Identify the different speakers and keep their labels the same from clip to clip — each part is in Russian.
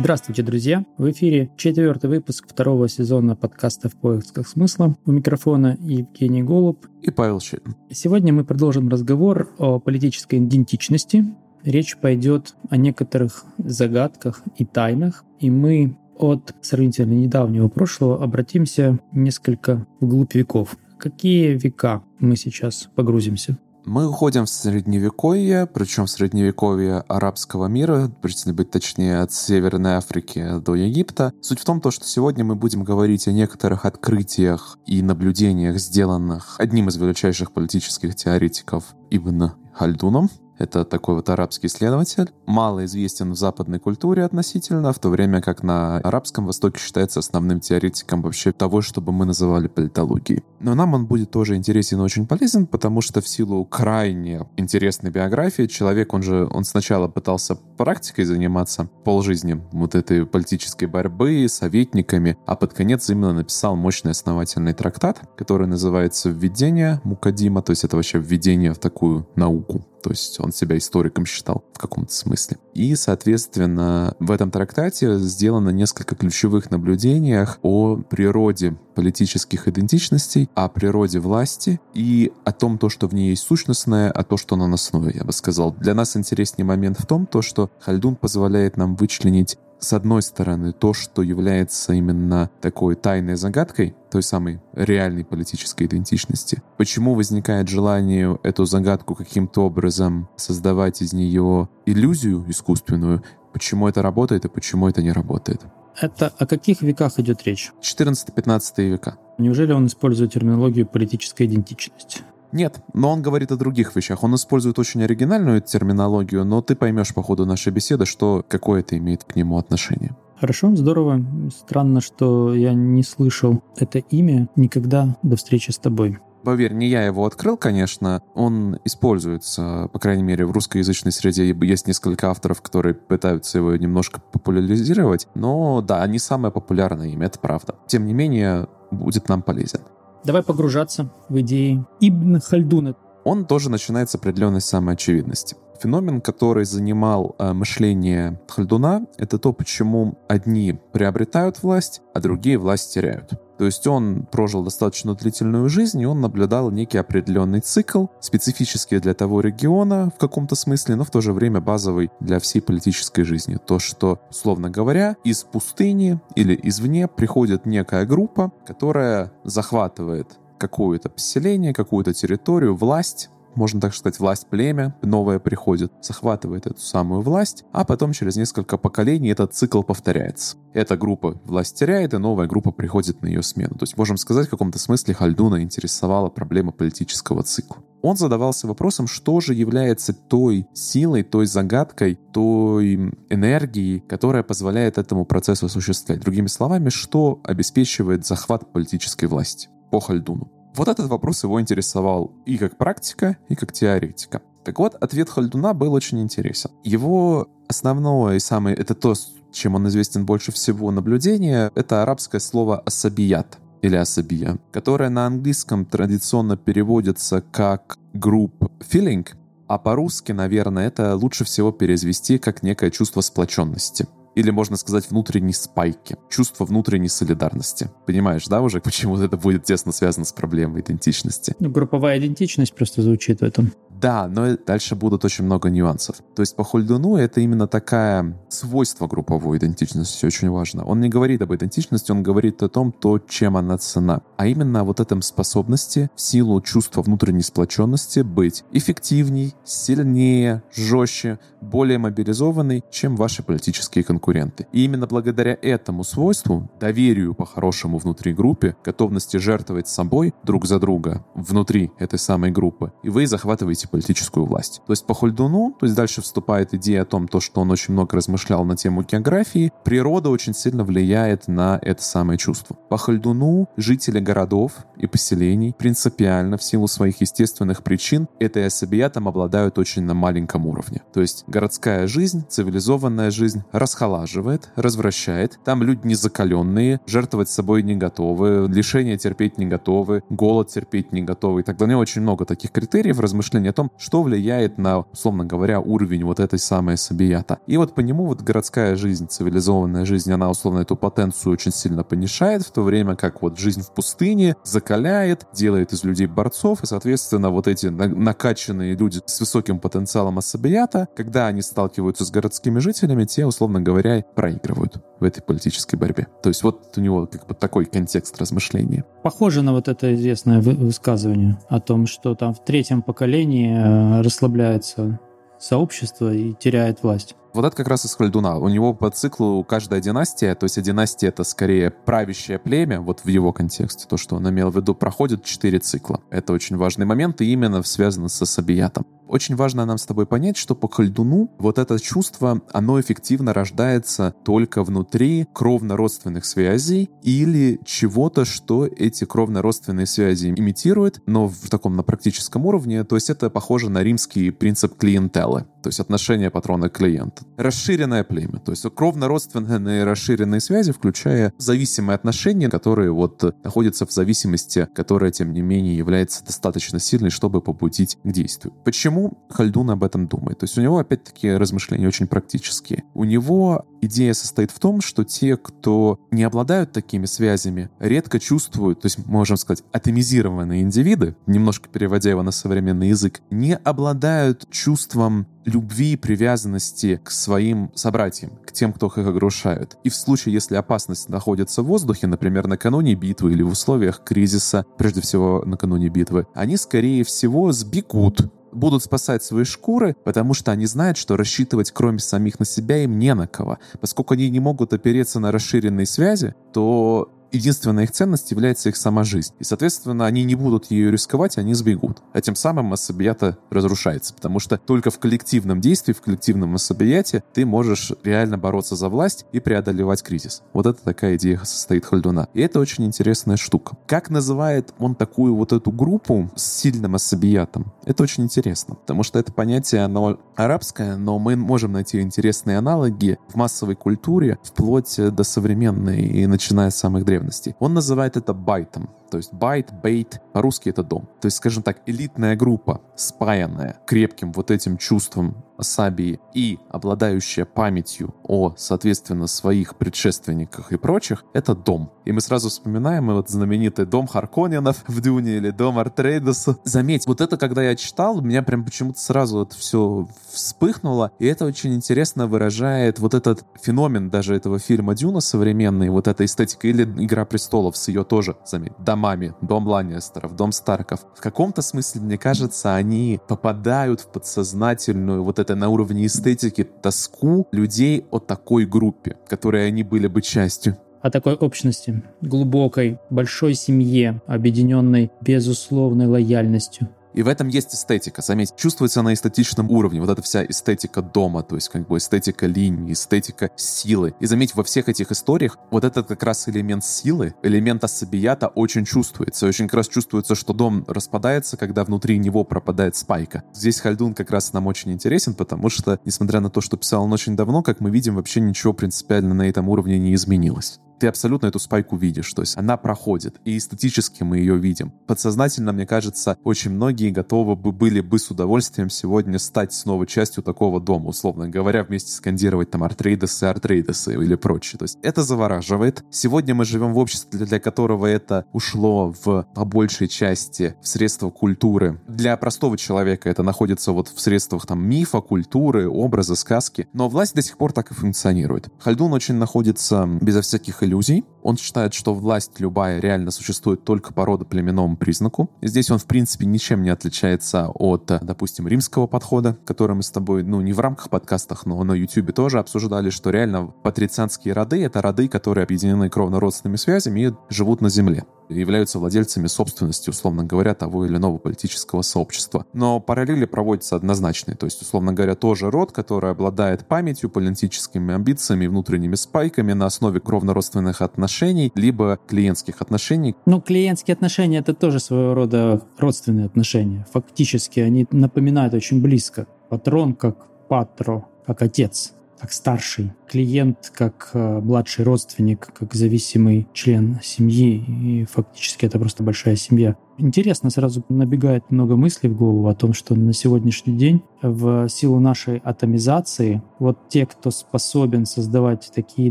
Speaker 1: Здравствуйте, друзья! В эфире четвертый выпуск второго сезона подкаста «В поисках смысла». У микрофона Евгений Голуб
Speaker 2: и Павел Щепин.
Speaker 1: Сегодня мы продолжим разговор о политической идентичности. Речь пойдет о некоторых загадках и тайнах, и мы от сравнительно недавнего прошлого обратимся несколько вглубь веков. Какие века мы сейчас погрузимся?
Speaker 2: Мы уходим в средневековье, причем в средневековье арабского мира, если быть точнее, от Северной Африки до Египта. Суть в том, то, что сегодня мы будем говорить о некоторых открытиях и наблюдениях, сделанных одним из величайших политических теоретиков Ибн Хальдуном, это такой вот арабский исследователь. Мало известен в западной культуре относительно, в то время как на Арабском Востоке считается основным теоретиком вообще того, чтобы мы называли политологией. Но нам он будет тоже интересен и очень полезен, потому что в силу крайне интересной биографии человек, он же, он сначала пытался практикой заниматься полжизни вот этой политической борьбы, советниками, а под конец именно написал мощный основательный трактат, который называется «Введение Мукадима», то есть это вообще введение в такую науку. То есть он себя историком считал в каком-то смысле. И, соответственно, в этом трактате сделано несколько ключевых наблюдений о природе политических идентичностей, о природе власти и о том, то, что в ней есть сущностное, а то, что наносное, я бы сказал. Для нас интереснее момент в том, то, что Хальдун позволяет нам вычленить с одной стороны, то, что является именно такой тайной загадкой, той самой реальной политической идентичности. Почему возникает желание эту загадку каким-то образом создавать из нее иллюзию искусственную, почему это работает и почему это не работает.
Speaker 1: Это о каких веках идет речь?
Speaker 2: 14-15 века.
Speaker 1: Неужели он использует терминологию политической идентичности?
Speaker 2: Нет, но он говорит о других вещах. Он использует очень оригинальную терминологию, но ты поймешь по ходу нашей беседы, что какое это имеет к нему отношение.
Speaker 1: Хорошо, здорово. Странно, что я не слышал это имя никогда до встречи с тобой.
Speaker 2: Поверь, не я его открыл, конечно. Он используется, по крайней мере, в русскоязычной среде. Есть несколько авторов, которые пытаются его немножко популяризировать. Но да, не самое популярное имя, это правда. Тем не менее, будет нам полезен.
Speaker 1: Давай погружаться в идеи Ибн Хальдуна.
Speaker 2: Он тоже начинает с определенной самоочевидности. Феномен, который занимал э, мышление Хальдуна, это то, почему одни приобретают власть, а другие власть теряют. То есть он прожил достаточно длительную жизнь, и он наблюдал некий определенный цикл, специфический для того региона в каком-то смысле, но в то же время базовый для всей политической жизни. То, что, условно говоря, из пустыни или извне приходит некая группа, которая захватывает какое-то поселение, какую-то территорию, власть, можно так сказать, власть племя новое приходит, захватывает эту самую власть, а потом через несколько поколений этот цикл повторяется. Эта группа власть теряет, и новая группа приходит на ее смену. То есть, можем сказать, в каком-то смысле Хальдуна интересовала проблема политического цикла. Он задавался вопросом, что же является той силой, той загадкой, той энергией, которая позволяет этому процессу осуществлять. Другими словами, что обеспечивает захват политической власти по Хальдуну. Вот этот вопрос его интересовал и как практика, и как теоретика. Так вот, ответ Хальдуна был очень интересен. Его основное и самое, это то, чем он известен больше всего наблюдение, это арабское слово «асабият» или «асабия», которое на английском традиционно переводится как «group feeling», а по-русски, наверное, это лучше всего переизвести как некое чувство сплоченности или, можно сказать, внутренней спайки, чувство внутренней солидарности. Понимаешь, да, уже почему это будет тесно связано с проблемой идентичности?
Speaker 1: Ну, групповая идентичность просто звучит в этом.
Speaker 2: Да, но дальше будут очень много нюансов. То есть по Хольдуну это именно такая свойство групповой идентичности очень важно. Он не говорит об идентичности, он говорит о том, то, чем она цена. А именно вот этом способности в силу чувства внутренней сплоченности быть эффективней, сильнее, жестче, более мобилизованной, чем ваши политические конкуренты. И именно благодаря этому свойству, доверию по-хорошему внутри группы, готовности жертвовать собой друг за друга внутри этой самой группы, и вы захватываете политическую власть. То есть по Хольдуну, то есть дальше вступает идея о том, то, что он очень много размышлял на тему географии, природа очень сильно влияет на это самое чувство. По Хольдуну жители городов и поселений принципиально в силу своих естественных причин этой особиятом обладают очень на маленьком уровне. То есть городская жизнь, цивилизованная жизнь расхолаживает, развращает. Там люди незакаленные, жертвовать собой не готовы, лишения терпеть не готовы, голод терпеть не готовы и так далее. Очень много таких критериев размышления том, что влияет на, условно говоря, уровень вот этой самой сабията. И вот по нему вот городская жизнь, цивилизованная жизнь, она, условно, эту потенцию очень сильно понижает, в то время как вот жизнь в пустыне закаляет, делает из людей борцов, и, соответственно, вот эти накачанные люди с высоким потенциалом ассабията, когда они сталкиваются с городскими жителями, те, условно говоря, проигрывают в этой политической борьбе. То есть вот у него как бы такой контекст размышления.
Speaker 1: Похоже на вот это известное высказывание о том, что там в третьем поколении э, расслабляется сообщество и теряет власть.
Speaker 2: Вот это как раз из Хальдуна. У него по циклу каждая династия, то есть династия это скорее правящее племя, вот в его контексте, то, что он имел в виду, проходит четыре цикла. Это очень важный момент, и именно связано с Асабиятом. Очень важно нам с тобой понять, что по Хальдуну вот это чувство, оно эффективно рождается только внутри кровно-родственных связей или чего-то, что эти кровно-родственные связи имитирует, но в таком на практическом уровне. То есть это похоже на римский принцип клиентелы, то есть отношение патрона к клиенту. Расширенное племя, то есть кровно-родственные расширенные связи, включая зависимые отношения, которые вот находятся в зависимости, которая, тем не менее, является достаточно сильной, чтобы побудить к действию. Почему почему Хальдун об этом думает? То есть у него, опять-таки, размышления очень практические. У него идея состоит в том, что те, кто не обладают такими связями, редко чувствуют, то есть, можем сказать, атомизированные индивиды, немножко переводя его на современный язык, не обладают чувством любви и привязанности к своим собратьям, к тем, кто их огрушает. И в случае, если опасность находится в воздухе, например, накануне битвы или в условиях кризиса, прежде всего накануне битвы, они, скорее всего, сбегут будут спасать свои шкуры, потому что они знают, что рассчитывать кроме самих на себя им не на кого. Поскольку они не могут опереться на расширенные связи, то единственная их ценность является их сама жизнь. И, соответственно, они не будут ее рисковать, они сбегут. А тем самым особията разрушается, потому что только в коллективном действии, в коллективном особияте ты можешь реально бороться за власть и преодолевать кризис. Вот это такая идея состоит Хальдуна. И это очень интересная штука. Как называет он такую вот эту группу с сильным особиятом? Это очень интересно, потому что это понятие, оно арабское, но мы можем найти интересные аналоги в массовой культуре вплоть до современной и начиная с самых древних древности. Он называет это байтом. То есть байт, бейт, по-русски это дом. То есть, скажем так, элитная группа, спаянная крепким вот этим чувством Асабии и обладающая памятью о, соответственно, своих предшественниках и прочих, это дом. И мы сразу вспоминаем вот знаменитый дом Харконненов в Дюне или дом Атрейдеса. Заметь, вот это, когда я читал, у меня прям почему-то сразу это все вспыхнуло, и это очень интересно выражает вот этот феномен даже этого фильма Дюна современный, вот эта эстетика, или Игра престолов с ее тоже, заметь, домами, дом Ланнистеров, дом Старков. В каком-то смысле, мне кажется, они попадают в подсознательную вот это на уровне эстетики тоску людей о такой группе, которой они были бы частью
Speaker 1: о такой общности, глубокой, большой семье, объединенной безусловной лояльностью.
Speaker 2: И в этом есть эстетика. Заметь, чувствуется на эстетичном уровне. Вот эта вся эстетика дома, то есть как бы эстетика линии, эстетика силы. И заметь, во всех этих историях вот этот как раз элемент силы, элемент асабията очень чувствуется. Очень как раз чувствуется, что дом распадается, когда внутри него пропадает спайка. Здесь Хальдун как раз нам очень интересен, потому что, несмотря на то, что писал он очень давно, как мы видим, вообще ничего принципиально на этом уровне не изменилось ты абсолютно эту спайку видишь, то есть она проходит, и эстетически мы ее видим. Подсознательно, мне кажется, очень многие готовы бы были бы с удовольствием сегодня стать снова частью такого дома, условно говоря, вместе скандировать там артрейдесы, артрейдесы или прочее. То есть это завораживает. Сегодня мы живем в обществе, для которого это ушло в, по большей части в средства культуры. Для простого человека это находится вот в средствах там мифа, культуры, образа, сказки. Но власть до сих пор так и функционирует. Хальдун очень находится безо всяких иллюзий. Он считает, что власть любая реально существует только по родоплеменному признаку. Здесь он, в принципе, ничем не отличается от, допустим, римского подхода, который мы с тобой, ну, не в рамках подкастах, но на YouTube тоже обсуждали, что реально патрицианские роды — это роды, которые объединены кровно-родственными связями и живут на земле являются владельцами собственности, условно говоря, того или иного политического сообщества. Но параллели проводятся однозначные. То есть, условно говоря, тоже род, который обладает памятью, политическими амбициями, внутренними спайками на основе кровно-родственных отношений, либо клиентских отношений.
Speaker 1: Ну, клиентские отношения — это тоже своего рода родственные отношения. Фактически они напоминают очень близко. Патрон как патро, как отец. Как старший клиент, как э, младший родственник, как зависимый член семьи. И фактически это просто большая семья. Интересно, сразу набегает много мыслей в голову о том, что на сегодняшний день в силу нашей атомизации вот те, кто способен создавать такие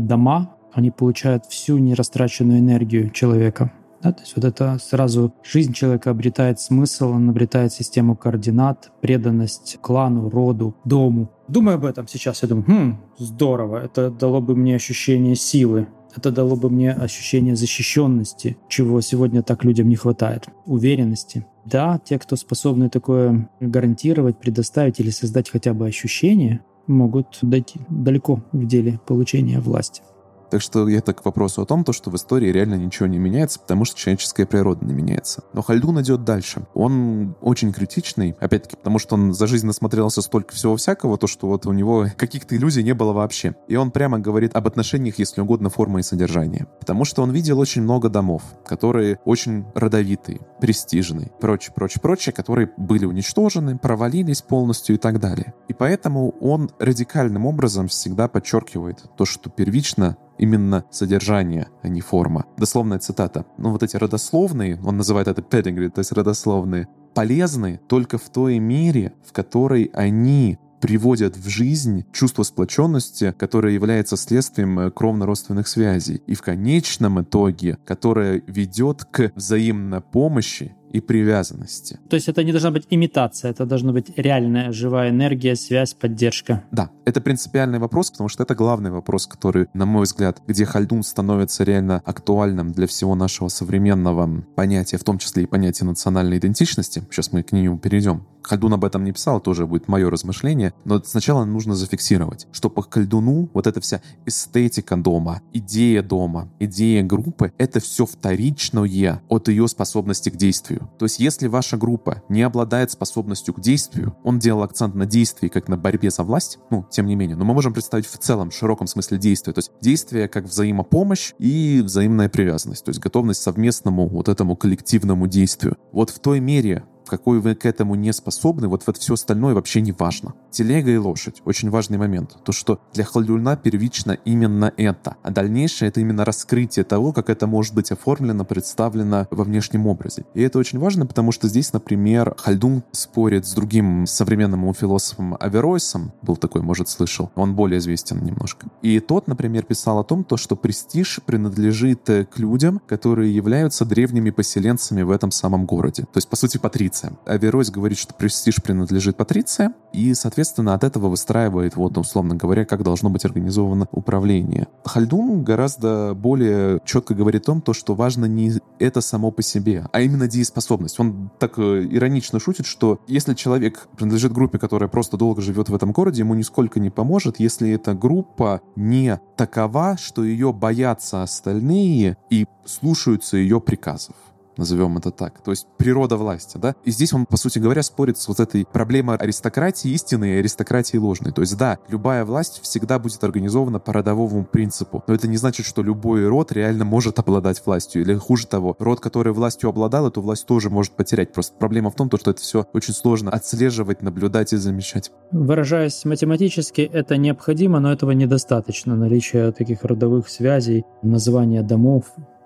Speaker 1: дома, они получают всю нерастраченную энергию человека. Да, то есть вот это сразу жизнь человека обретает смысл, он обретает систему координат, преданность клану, роду, дому. Думаю об этом сейчас, я думаю, хм, здорово, это дало бы мне ощущение силы, это дало бы мне ощущение защищенности, чего сегодня так людям не хватает, уверенности. Да, те, кто способны такое гарантировать, предоставить или создать хотя бы ощущение, могут дойти далеко в деле получения власти.
Speaker 2: Так что это к вопросу о том, то, что в истории реально ничего не меняется, потому что человеческая природа не меняется. Но Хальдун идет дальше. Он очень критичный, опять-таки, потому что он за жизнь насмотрелся столько всего всякого, то, что вот у него каких-то иллюзий не было вообще. И он прямо говорит об отношениях, если угодно, формы и содержания. Потому что он видел очень много домов, которые очень родовитые, престижные, прочее, прочее, прочее, которые были уничтожены, провалились полностью и так далее. И поэтому он радикальным образом всегда подчеркивает то, что первично именно содержание, а не форма. Дословная цитата. Ну, вот эти родословные, он называет это pedigree, то есть родословные, полезны только в той мере, в которой они приводят в жизнь чувство сплоченности, которое является следствием э, кровно-родственных связей. И в конечном итоге, которое ведет к взаимной помощи и привязанности.
Speaker 1: То есть это не должна быть имитация, это должна быть реальная живая энергия, связь, поддержка.
Speaker 2: Да, это принципиальный вопрос, потому что это главный вопрос, который, на мой взгляд, где Хальдун становится реально актуальным для всего нашего современного понятия, в том числе и понятия национальной идентичности. Сейчас мы к нему перейдем. Хальдун об этом не писал, тоже будет мое размышление, но сначала нужно зафиксировать, что по Хальдуну вот эта вся эстетика дома, идея дома, идея группы — это все вторичное от ее способности к действию. То есть если ваша группа не обладает способностью к действию, он делал акцент на действии как на борьбе за власть, ну, тем не менее, но мы можем представить в целом, в широком смысле действия, то есть действие как взаимопомощь и взаимная привязанность, то есть готовность совместному вот этому коллективному действию. Вот в той мере, какой вы к этому не способны, вот, вот все остальное вообще не важно. Телега и лошадь — очень важный момент. То, что для Хальдуна первично именно это. А дальнейшее — это именно раскрытие того, как это может быть оформлено, представлено во внешнем образе. И это очень важно, потому что здесь, например, Хальдун спорит с другим современным философом Аверойсом, был такой, может, слышал, он более известен немножко. И тот, например, писал о том, то, что престиж принадлежит к людям, которые являются древними поселенцами в этом самом городе. То есть, по сути, патриции Патриция. Аверойс говорит, что престиж принадлежит Патриция, и, соответственно, от этого выстраивает, вот, условно говоря, как должно быть организовано управление. Хальдун гораздо более четко говорит о том, то, что важно не это само по себе, а именно дееспособность. Он так э, иронично шутит, что если человек принадлежит группе, которая просто долго живет в этом городе, ему нисколько не поможет, если эта группа не такова, что ее боятся остальные и слушаются ее приказов назовем это так. То есть природа власти, да? И здесь он, по сути говоря, спорит с вот этой проблемой аристократии истинной и аристократии ложной. То есть да, любая власть всегда будет организована по родовому принципу, но это не значит, что любой род реально может обладать властью. Или хуже того, род, который властью обладал, эту власть тоже может потерять. Просто проблема в том, что это все очень сложно отслеживать, наблюдать и замечать.
Speaker 1: Выражаясь математически, это необходимо, но этого недостаточно. Наличие таких родовых связей, названия домов,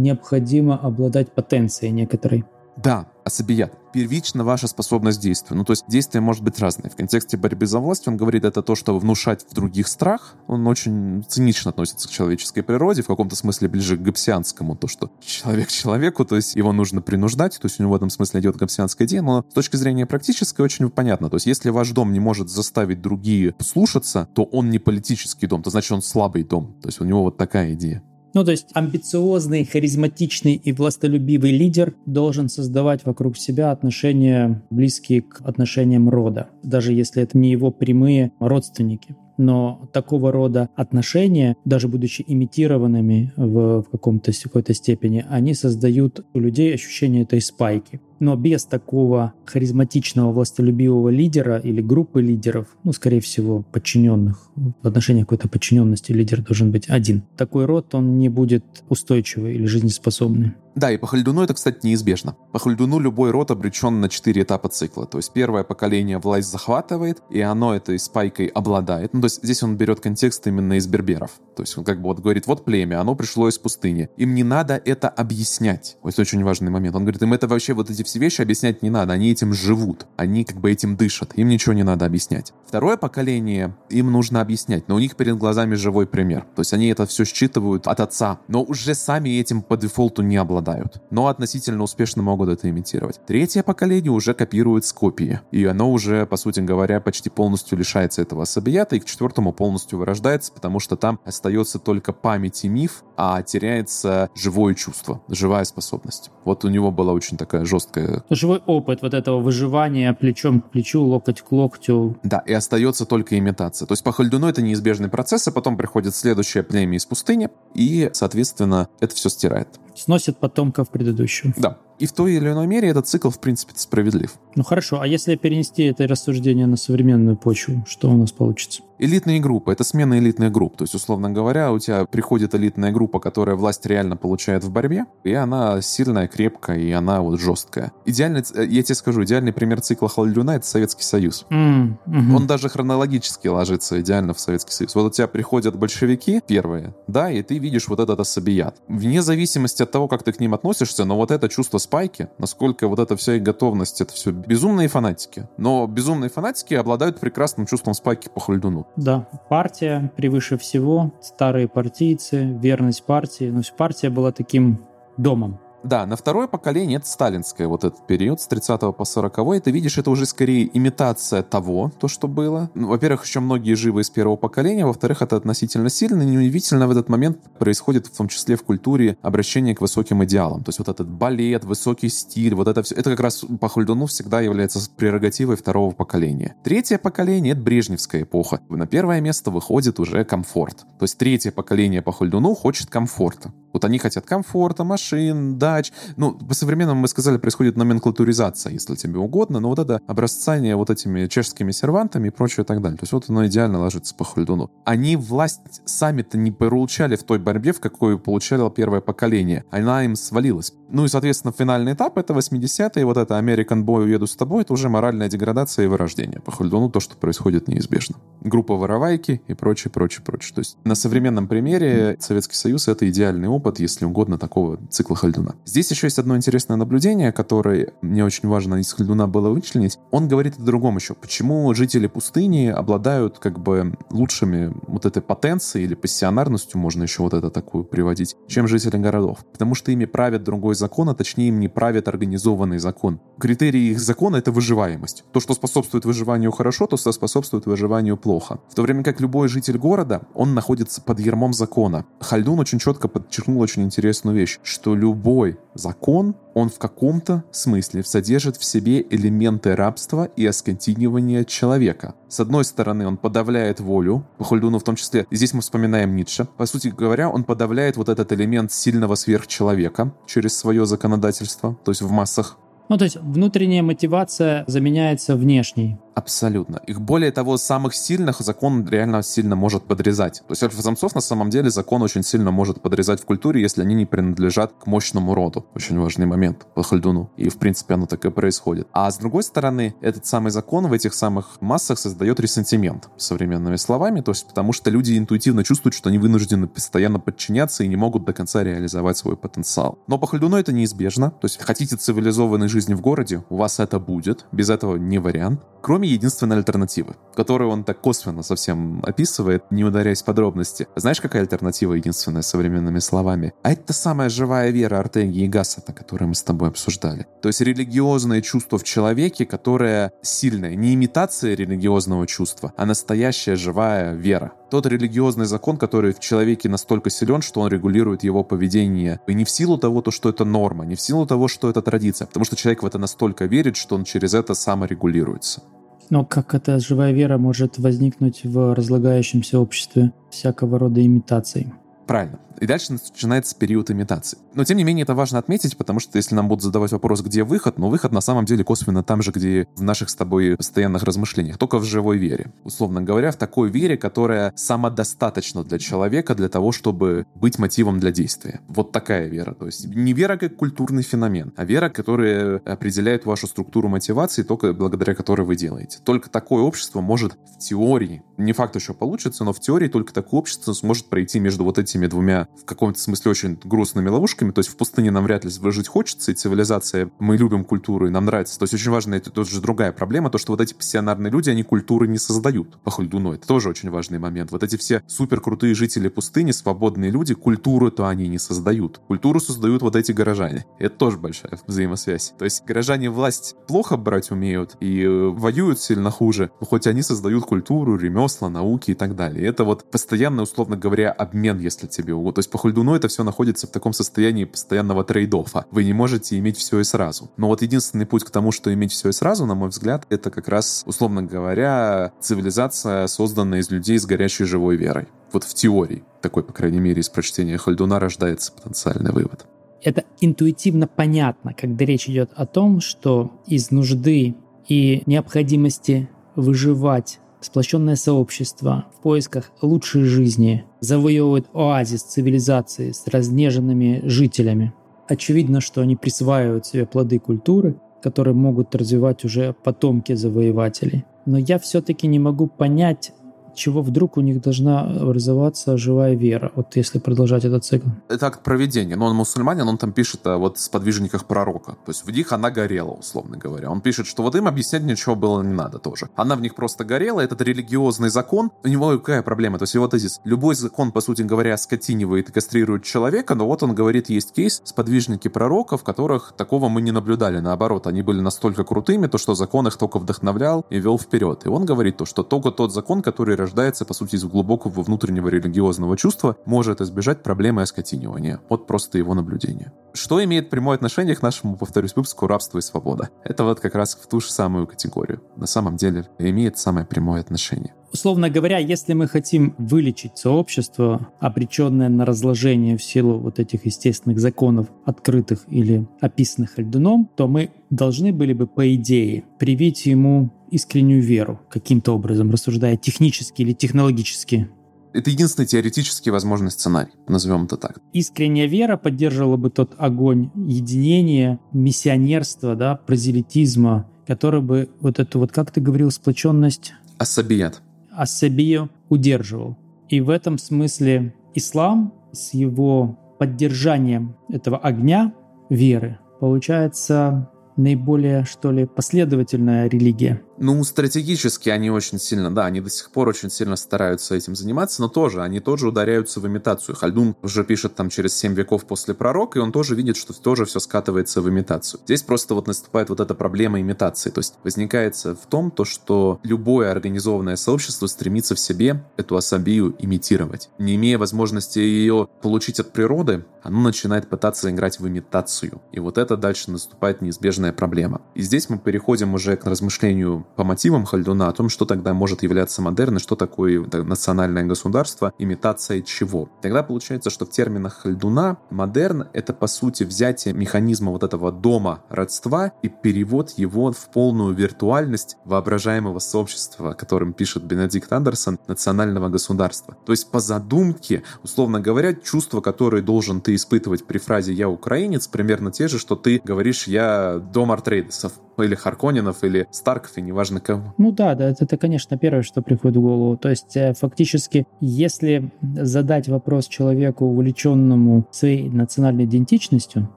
Speaker 1: необходимо обладать потенцией некоторой.
Speaker 2: Да, асабият. Первично ваша способность действия. Ну, то есть действие может быть разное. В контексте борьбы за власть он говорит, это то, что внушать в других страх. Он очень цинично относится к человеческой природе, в каком-то смысле ближе к гапсианскому. То, что человек человеку, то есть его нужно принуждать, то есть у него в этом смысле идет гапсианская идея, но с точки зрения практической очень понятно. То есть если ваш дом не может заставить другие слушаться, то он не политический дом, то значит он слабый дом. То есть у него вот такая идея.
Speaker 1: Ну, то есть амбициозный, харизматичный и властолюбивый лидер должен создавать вокруг себя отношения, близкие к отношениям рода, даже если это не его прямые родственники но такого рода отношения, даже будучи имитированными в, в каком-то какой-то степени, они создают у людей ощущение этой спайки. Но без такого харизматичного властолюбивого лидера или группы лидеров, ну, скорее всего, подчиненных, в отношении какой-то подчиненности лидер должен быть один. Такой род, он не будет устойчивый или жизнеспособный.
Speaker 2: Да, и по Хальдуну это, кстати, неизбежно. По Хальдуну любой род обречен на четыре этапа цикла. То есть первое поколение власть захватывает, и оно этой спайкой обладает. Ну, то есть здесь он берет контекст именно из берберов. То есть он как бы вот говорит, вот племя, оно пришло из пустыни. Им не надо это объяснять. Вот это очень важный момент. Он говорит, им это вообще вот эти все вещи объяснять не надо. Они этим живут. Они как бы этим дышат. Им ничего не надо объяснять. Второе поколение им нужно объяснять, но у них перед глазами живой пример. То есть они это все считывают от отца, но уже сами этим по дефолту не обладают. Но относительно успешно могут это имитировать. Третье поколение уже копирует с копии. И оно уже, по сути говоря, почти полностью лишается этого особията, и к четвертому полностью вырождается, потому что там остается только память и миф, а теряется живое чувство, живая способность. Вот у него была очень такая жесткая...
Speaker 1: Живой опыт вот этого выживания плечом к плечу, локоть к локтю.
Speaker 2: Да, и остается только имитация. То есть по Хальдуну это неизбежный процесс, а потом приходит следующее племя из пустыни, и, соответственно, это все стирает.
Speaker 1: Сносит потомков предыдущего.
Speaker 2: Да. И в той или иной мере этот цикл, в принципе, справедлив.
Speaker 1: Ну хорошо, а если перенести это рассуждение на современную почву, что у нас получится?
Speaker 2: Элитные группы — это смена элитных групп. То есть, условно говоря, у тебя приходит элитная группа, которая власть реально получает в борьбе, и она сильная, крепкая, и она вот жесткая. Идеальный, я тебе скажу, идеальный пример цикла Халдюна — это Советский Союз.
Speaker 1: Mm, hmm
Speaker 2: Он даже хронологически ложится идеально в Советский Союз. Вот у тебя приходят большевики первые, да, и ты видишь вот этот особият. Вне зависимости от того, как ты к ним относишься, но вот это чувство спайки, насколько вот эта вся их готовность, это все безумные фанатики. Но безумные фанатики обладают прекрасным чувством спайки по Хальдуну.
Speaker 1: Да, партия превыше всего, старые партийцы, верность партии. Ну, партия была таким домом
Speaker 2: да, на второе поколение это сталинское вот этот период с 30 по 40 ты видишь, это уже скорее имитация того, то, что было. Ну, во-первых, еще многие живы из первого поколения, во-вторых, это относительно сильно, и неудивительно в этот момент происходит в том числе в культуре обращение к высоким идеалам. То есть вот этот балет, высокий стиль, вот это все, это как раз по Хульдуну всегда является прерогативой второго поколения. Третье поколение — это брежневская эпоха. На первое место выходит уже комфорт. То есть третье поколение по Хульдуну хочет комфорта. Вот они хотят комфорта, машин, дач. Ну, по-современному мы сказали, происходит номенклатуризация, если тебе угодно, но вот это образцание вот этими чешскими сервантами и прочее и так далее. То есть вот оно идеально ложится по Хульдуну. Они власть сами-то не получали в той борьбе, в какой получало первое поколение. Она им свалилась. Ну и, соответственно, финальный этап — это 80-е, вот это American Boy уеду с тобой, это уже моральная деградация и вырождение. По Хульдуну то, что происходит неизбежно. Группа воровайки и прочее, прочее, прочее. То есть на современном примере Советский Союз — это идеальный опыт, если угодно, такого цикла Хальдуна. Здесь еще есть одно интересное наблюдение, которое мне очень важно из Хальдуна было вычленить. Он говорит о другом еще. Почему жители пустыни обладают как бы лучшими вот этой потенцией или пассионарностью, можно еще вот это такую приводить, чем жители городов? Потому что ими правят другой закон, а точнее им не правит организованный закон. Критерий их закона — это выживаемость. То, что способствует выживанию хорошо, то, что способствует выживанию плохо. В то время как любой житель города, он находится под ермом закона. Хальдун очень четко подчеркнул очень интересную вещь, что любой закон, он в каком-то смысле содержит в себе элементы рабства и оскотинивания человека. С одной стороны, он подавляет волю, Хольдуну в том числе, здесь мы вспоминаем Ницше. По сути говоря, он подавляет вот этот элемент сильного сверхчеловека через свое законодательство, то есть в массах.
Speaker 1: Ну, то есть внутренняя мотивация заменяется внешней.
Speaker 2: Абсолютно. Их более того, самых сильных закон реально сильно может подрезать. То есть альфа-самцов на самом деле закон очень сильно может подрезать в культуре, если они не принадлежат к мощному роду. Очень важный момент по Хальдуну. И в принципе оно так и происходит. А с другой стороны, этот самый закон в этих самых массах создает ресентимент, современными словами, то есть потому что люди интуитивно чувствуют, что они вынуждены постоянно подчиняться и не могут до конца реализовать свой потенциал. Но по Хальдуну это неизбежно. То есть хотите цивилизованной жизни в городе, у вас это будет. Без этого не вариант. Кроме единственной альтернативы, которую он так косвенно совсем описывает, не ударяясь в подробности. Знаешь, какая альтернатива единственная современными словами? А это самая живая вера Артеги и Гассета, которую мы с тобой обсуждали. То есть религиозное чувство в человеке, которое сильное, не имитация религиозного чувства, а настоящая живая вера. Тот религиозный закон, который в человеке настолько силен, что он регулирует его поведение. И не в силу того, то, что это норма, не в силу того, что это традиция, потому что человек в это настолько верит, что он через это саморегулируется.
Speaker 1: Но как эта живая вера может возникнуть в разлагающемся обществе всякого рода имитаций?
Speaker 2: Правильно. И дальше начинается период имитации. Но, тем не менее, это важно отметить, потому что если нам будут задавать вопрос, где выход, ну, выход на самом деле косвенно там же, где в наших с тобой постоянных размышлениях, только в живой вере. Условно говоря, в такой вере, которая самодостаточна для человека для того, чтобы быть мотивом для действия. Вот такая вера. То есть не вера как культурный феномен, а вера, которая определяет вашу структуру мотивации, только благодаря которой вы делаете. Только такое общество может в теории, не факт еще получится, но в теории только такое общество сможет пройти между вот этими двумя в каком-то смысле очень грустными ловушками. То есть в пустыне нам вряд ли жить хочется, и цивилизация, мы любим культуру, и нам нравится. То есть очень важно, это тоже другая проблема, то, что вот эти пассионарные люди, они культуры не создают по Хульдуну. Это тоже очень важный момент. Вот эти все супер крутые жители пустыни, свободные люди, культуру-то они не создают. Культуру создают вот эти горожане. Это тоже большая взаимосвязь. То есть горожане власть плохо брать умеют и э, воюют сильно хуже, но хоть они создают культуру, ремесла, науки и так далее. Это вот постоянно, условно говоря, обмен, если тебе угодно. То есть по Хульдуну это все находится в таком состоянии постоянного трейдофа. Вы не можете иметь все и сразу. Но вот единственный путь к тому, что иметь все и сразу, на мой взгляд, это как раз, условно говоря, цивилизация, созданная из людей с горячей живой верой. Вот в теории, такой, по крайней мере, из прочтения Хальдуна рождается потенциальный вывод.
Speaker 1: Это интуитивно понятно, когда речь идет о том, что из нужды и необходимости выживать сплощенное сообщество в поисках лучшей жизни завоевывает оазис цивилизации с разнеженными жителями. Очевидно, что они присваивают себе плоды культуры, которые могут развивать уже потомки завоевателей. Но я все-таки не могу понять, чего вдруг у них должна образоваться живая вера, вот если продолжать этот цикл?
Speaker 2: Это акт проведения. Но он мусульманин, он там пишет о вот сподвижниках пророка. То есть в них она горела, условно говоря. Он пишет, что вот им объяснять ничего было не надо тоже. Она в них просто горела, этот религиозный закон. У него какая проблема? То есть его тезис. Любой закон, по сути говоря, скотинивает и кастрирует человека, но вот он говорит, есть кейс, сподвижники пророков, которых такого мы не наблюдали. Наоборот, они были настолько крутыми, то что закон их только вдохновлял и вел вперед. И он говорит то, что только тот закон, который рождается, по сути, из глубокого внутреннего религиозного чувства, может избежать проблемы оскотинивания от просто его наблюдения. Что имеет прямое отношение к нашему, повторюсь, выпуску «Рабство и свобода»? Это вот как раз в ту же самую категорию. На самом деле имеет самое прямое отношение.
Speaker 1: Условно говоря, если мы хотим вылечить сообщество, обреченное на разложение в силу вот этих естественных законов, открытых или описанных Альдуном, то мы должны были бы, по идее, привить ему искреннюю веру каким-то образом, рассуждая технически или технологически.
Speaker 2: Это единственный теоретически возможный сценарий, назовем это так.
Speaker 1: Искренняя вера поддерживала бы тот огонь единения, миссионерства, да, прозелитизма, который бы вот эту вот, как ты говорил, сплоченность...
Speaker 2: Ассабият.
Speaker 1: Ассабию удерживал. И в этом смысле ислам с его поддержанием этого огня веры получается наиболее, что ли, последовательная религия.
Speaker 2: Ну, стратегически они очень сильно, да, они до сих пор очень сильно стараются этим заниматься, но тоже, они тоже ударяются в имитацию. Хальдун уже пишет там через 7 веков после пророка, и он тоже видит, что тоже все скатывается в имитацию. Здесь просто вот наступает вот эта проблема имитации. То есть возникает в том, то, что любое организованное сообщество стремится в себе эту асабию имитировать. Не имея возможности ее получить от природы, оно начинает пытаться играть в имитацию. И вот это дальше наступает неизбежная проблема. И здесь мы переходим уже к размышлению по мотивам Хальдуна о том, что тогда может являться модерн и что такое национальное государство, имитация чего. Тогда получается, что в терминах Хальдуна модерн — это, по сути, взятие механизма вот этого дома родства и перевод его в полную виртуальность воображаемого сообщества, о котором пишет Бенедикт Андерсон, национального государства. То есть по задумке, условно говоря, чувства, которые должен ты испытывать при фразе «я украинец», примерно те же, что ты говоришь «я дом Артрейдесов» или Харконинов, или Старков, и неважно кого.
Speaker 1: Ну да, да, это, это, конечно, первое, что приходит в голову. То есть э, фактически, если задать вопрос человеку, увлеченному своей национальной идентичностью,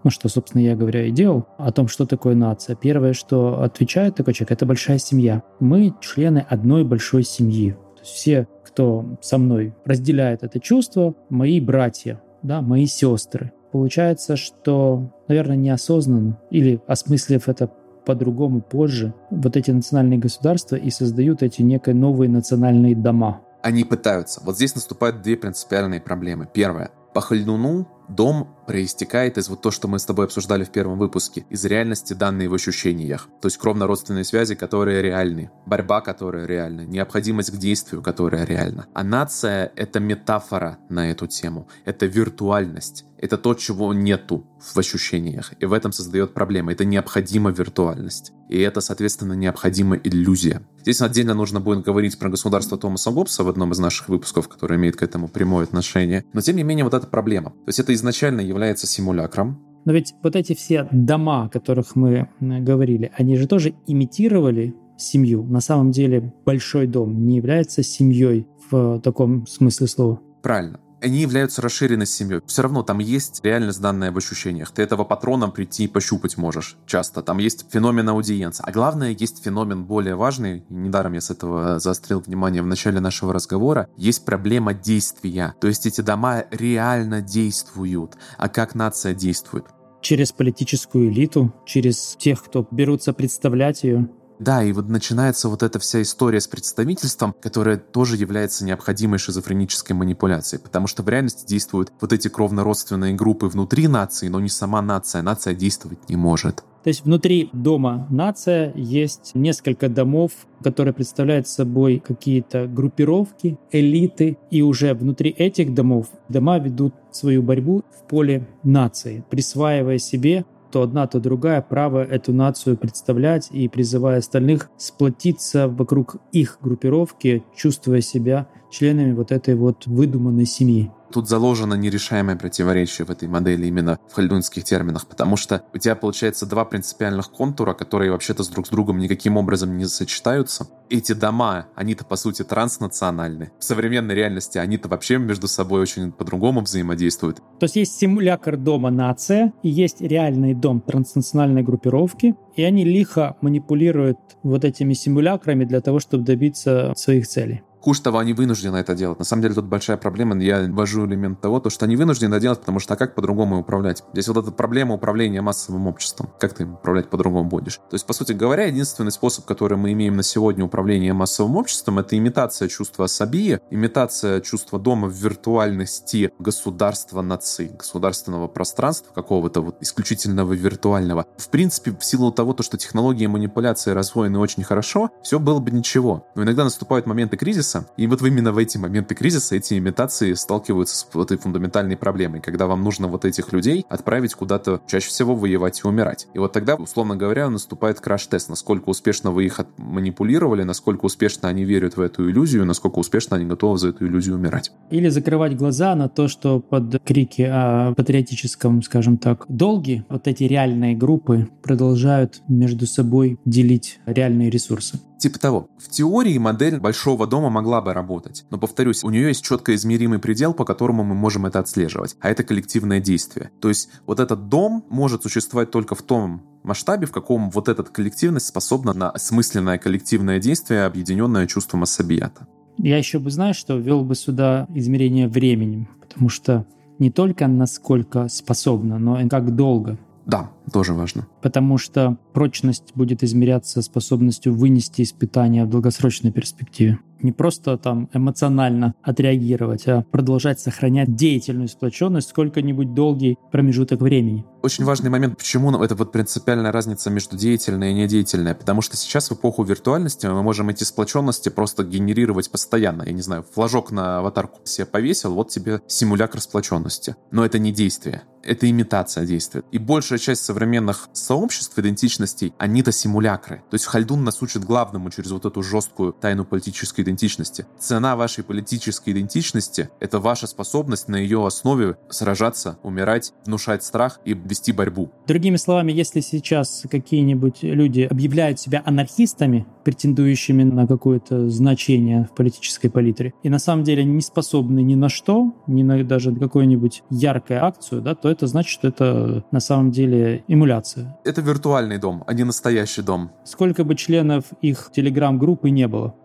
Speaker 1: ну что, собственно, я говоря и делал, о том, что такое нация, первое, что отвечает такой человек, это большая семья. Мы члены одной большой семьи. То есть все, кто со мной разделяет это чувство, мои братья, да, мои сестры. Получается, что, наверное, неосознанно или осмыслив это по-другому позже, вот эти национальные государства и создают эти некие новые национальные дома.
Speaker 2: Они пытаются. Вот здесь наступают две принципиальные проблемы. Первое. По Хальдуну Дом проистекает из вот то, что мы с тобой обсуждали в первом выпуске, из реальности данные в ощущениях. То есть кровно-родственные связи, которые реальны, борьба, которая реальна, необходимость к действию, которая реальна. А нация — это метафора на эту тему, это виртуальность. Это то, чего нету в ощущениях. И в этом создает проблемы. Это необходима виртуальность. И это, соответственно, необходима иллюзия. Здесь отдельно нужно будет говорить про государство Томаса Гоббса в одном из наших выпусков, который имеет к этому прямое отношение. Но, тем не менее, вот эта проблема. То есть это изначально является симулякром,
Speaker 1: но ведь вот эти все дома, о которых мы говорили, они же тоже имитировали семью. На самом деле большой дом не является семьей в таком смысле слова.
Speaker 2: Правильно они являются расширенной семьей. Все равно там есть реальность данная в ощущениях. Ты этого патрона прийти и пощупать можешь часто. Там есть феномен аудиенции. А главное, есть феномен более важный. Недаром я с этого заострил внимание в начале нашего разговора. Есть проблема действия. То есть эти дома реально действуют. А как нация действует?
Speaker 1: Через политическую элиту, через тех, кто берутся представлять ее.
Speaker 2: Да, и вот начинается вот эта вся история с представительством, которая тоже является необходимой шизофренической манипуляцией, потому что в реальности действуют вот эти кровно-родственные группы внутри нации, но не сама нация. Нация действовать не может.
Speaker 1: То есть внутри дома нация есть несколько домов, которые представляют собой какие-то группировки, элиты, и уже внутри этих домов дома ведут свою борьбу в поле нации, присваивая себе то одна, то другая право эту нацию представлять и призывая остальных сплотиться вокруг их группировки, чувствуя себя членами вот этой вот выдуманной семьи.
Speaker 2: Тут заложено нерешаемое противоречие в этой модели именно в хальдунских терминах, потому что у тебя получается два принципиальных контура, которые вообще-то с друг с другом никаким образом не сочетаются. Эти дома, они-то по сути транснациональны. В современной реальности они-то вообще между собой очень по-другому взаимодействуют.
Speaker 1: То есть есть симулятор дома нация и есть реальный дом транснациональной группировки, и они лихо манипулируют вот этими симулякрами для того, чтобы добиться своих целей.
Speaker 2: Хуже того, они вынуждены это делать. На самом деле тут большая проблема. Я ввожу элемент того, то, что они вынуждены это делать, потому что а как по-другому управлять? Здесь вот эта проблема управления массовым обществом. Как ты управлять по-другому будешь? То есть, по сути говоря, единственный способ, который мы имеем на сегодня управления массовым обществом, это имитация чувства особии, имитация чувства дома в виртуальности государства нации, государственного пространства, какого-то вот исключительного виртуального. В принципе, в силу того, то, что технологии манипуляции развоены очень хорошо, все было бы ничего. Но иногда наступают моменты кризиса, кризиса. И вот именно в эти моменты кризиса эти имитации сталкиваются с этой фундаментальной проблемой, когда вам нужно вот этих людей отправить куда-то чаще всего воевать и умирать. И вот тогда, условно говоря, наступает краш-тест, насколько успешно вы их манипулировали, насколько успешно они верят в эту иллюзию, насколько успешно они готовы за эту иллюзию умирать.
Speaker 1: Или закрывать глаза на то, что под крики о патриотическом, скажем так, долге вот эти реальные группы продолжают между собой делить реальные ресурсы.
Speaker 2: Типа того. В теории модель большого дома могла бы работать. Но, повторюсь, у нее есть четко измеримый предел, по которому мы можем это отслеживать. А это коллективное действие. То есть вот этот дом может существовать только в том масштабе, в каком вот эта коллективность способна на осмысленное коллективное действие, объединенное чувством ассабията.
Speaker 1: Я еще бы, знаешь, что ввел бы сюда измерение временем, потому что не только насколько способна, но и как долго.
Speaker 2: Да, тоже важно.
Speaker 1: Потому что прочность будет измеряться способностью вынести испытания в долгосрочной перспективе. Не просто там эмоционально отреагировать, а продолжать сохранять деятельную сплоченность сколько-нибудь долгий промежуток времени.
Speaker 2: Очень важный момент, почему это вот принципиальная разница между деятельной и недеятельной. Потому что сейчас в эпоху виртуальности мы можем эти сплоченности просто генерировать постоянно. Я не знаю, флажок на аватарку себе повесил, вот тебе симулятор сплоченности. Но это не действие это имитация действия. И большая часть современных сообществ идентичностей, они-то симулякры. То есть Хальдун нас учит главному через вот эту жесткую тайну политической идентичности. Цена вашей политической идентичности — это ваша способность на ее основе сражаться, умирать, внушать страх и вести борьбу.
Speaker 1: Другими словами, если сейчас какие-нибудь люди объявляют себя анархистами, претендующими на какое-то значение в политической палитре, и на самом деле не способны ни на что, ни на даже какую-нибудь яркую акцию, да, то это значит, что это на самом деле эмуляция.
Speaker 2: Это виртуальный дом, а не настоящий дом.
Speaker 1: Сколько бы членов их телеграм-группы не было.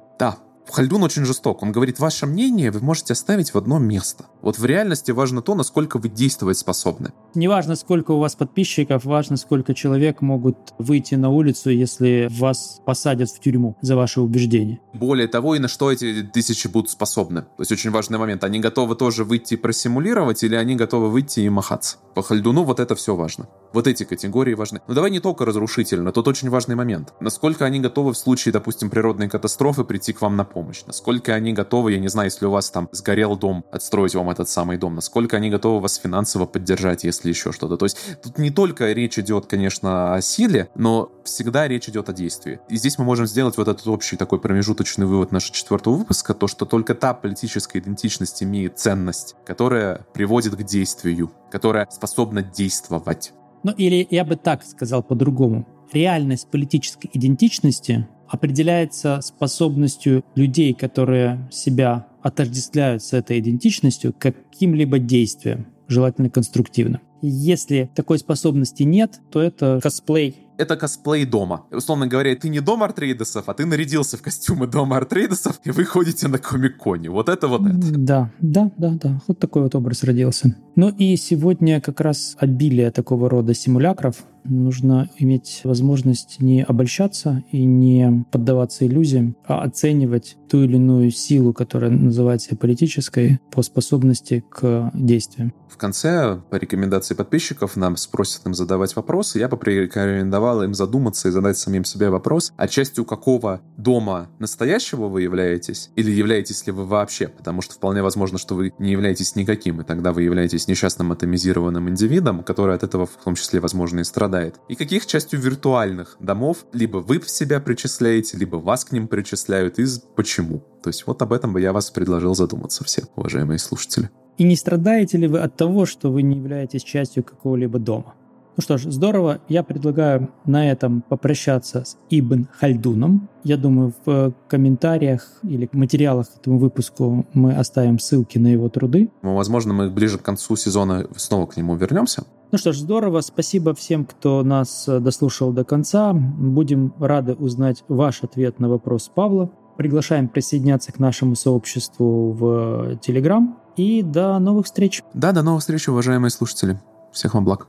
Speaker 2: Хальдун очень жесток. Он говорит, ваше мнение вы можете оставить в одно место. Вот в реальности важно то, насколько вы действовать способны.
Speaker 1: Не важно, сколько у вас подписчиков, важно, сколько человек могут выйти на улицу, если вас посадят в тюрьму за ваши убеждения.
Speaker 2: Более того, и на что эти тысячи будут способны. То есть очень важный момент. Они готовы тоже выйти и просимулировать, или они готовы выйти и махаться? По Хальдуну вот это все важно. Вот эти категории важны. Но давай не только разрушительно, тут очень важный момент. Насколько они готовы в случае, допустим, природной катастрофы прийти к вам на помощь? Насколько они готовы, я не знаю, если у вас там сгорел дом, отстроить вам этот самый дом? Насколько они готовы вас финансово поддержать, если еще что-то? То есть тут не только речь идет, конечно, о силе, но всегда речь идет о действии. И здесь мы можем сделать вот этот общий такой промежуточный вывод нашего четвертого выпуска, то, что только та политическая идентичность имеет ценность, которая приводит к действию, которая способна действовать.
Speaker 1: Ну или я бы так сказал по-другому. Реальность политической идентичности определяется способностью людей, которые себя отождествляют с этой идентичностью, каким-либо действием, желательно конструктивно. Если такой способности нет, то это косплей
Speaker 2: это косплей дома. Условно говоря, ты не дом Артрейдесов, а ты нарядился в костюмы дома Артрейдесов, и вы ходите на комик-коне. Вот это вот это.
Speaker 1: Да, да, да, да. Вот такой вот образ родился. Ну и сегодня как раз обилие такого рода симулякров нужно иметь возможность не обольщаться и не поддаваться иллюзиям, а оценивать ту или иную силу, которая называется политической, по способности к действиям.
Speaker 2: В конце, по рекомендации подписчиков, нам спросят им задавать вопросы. Я бы порекомендовал им задуматься и задать самим себе вопрос, а частью какого дома настоящего вы являетесь, или являетесь ли вы вообще, потому что вполне возможно, что вы не являетесь никаким, и тогда вы являетесь несчастным атомизированным индивидом, который от этого в том числе, возможно, и страдает. И каких частью виртуальных домов либо вы себя причисляете, либо вас к ним причисляют, и почему. То есть вот об этом бы я вас предложил задуматься все, уважаемые слушатели.
Speaker 1: И не страдаете ли вы от того, что вы не являетесь частью какого-либо дома? Ну что ж, здорово. Я предлагаю на этом попрощаться с Ибн Хальдуном. Я думаю, в комментариях или материалах к этому выпуску мы оставим ссылки на его труды.
Speaker 2: Ну, возможно, мы ближе к концу сезона снова к нему вернемся.
Speaker 1: Ну что ж, здорово. Спасибо всем, кто нас э, дослушал до конца. Будем рады узнать ваш ответ на вопрос Павла. Приглашаем присоединяться к нашему сообществу в Телеграм. И до новых встреч.
Speaker 2: Да, до новых встреч, уважаемые слушатели. Всех вам благ.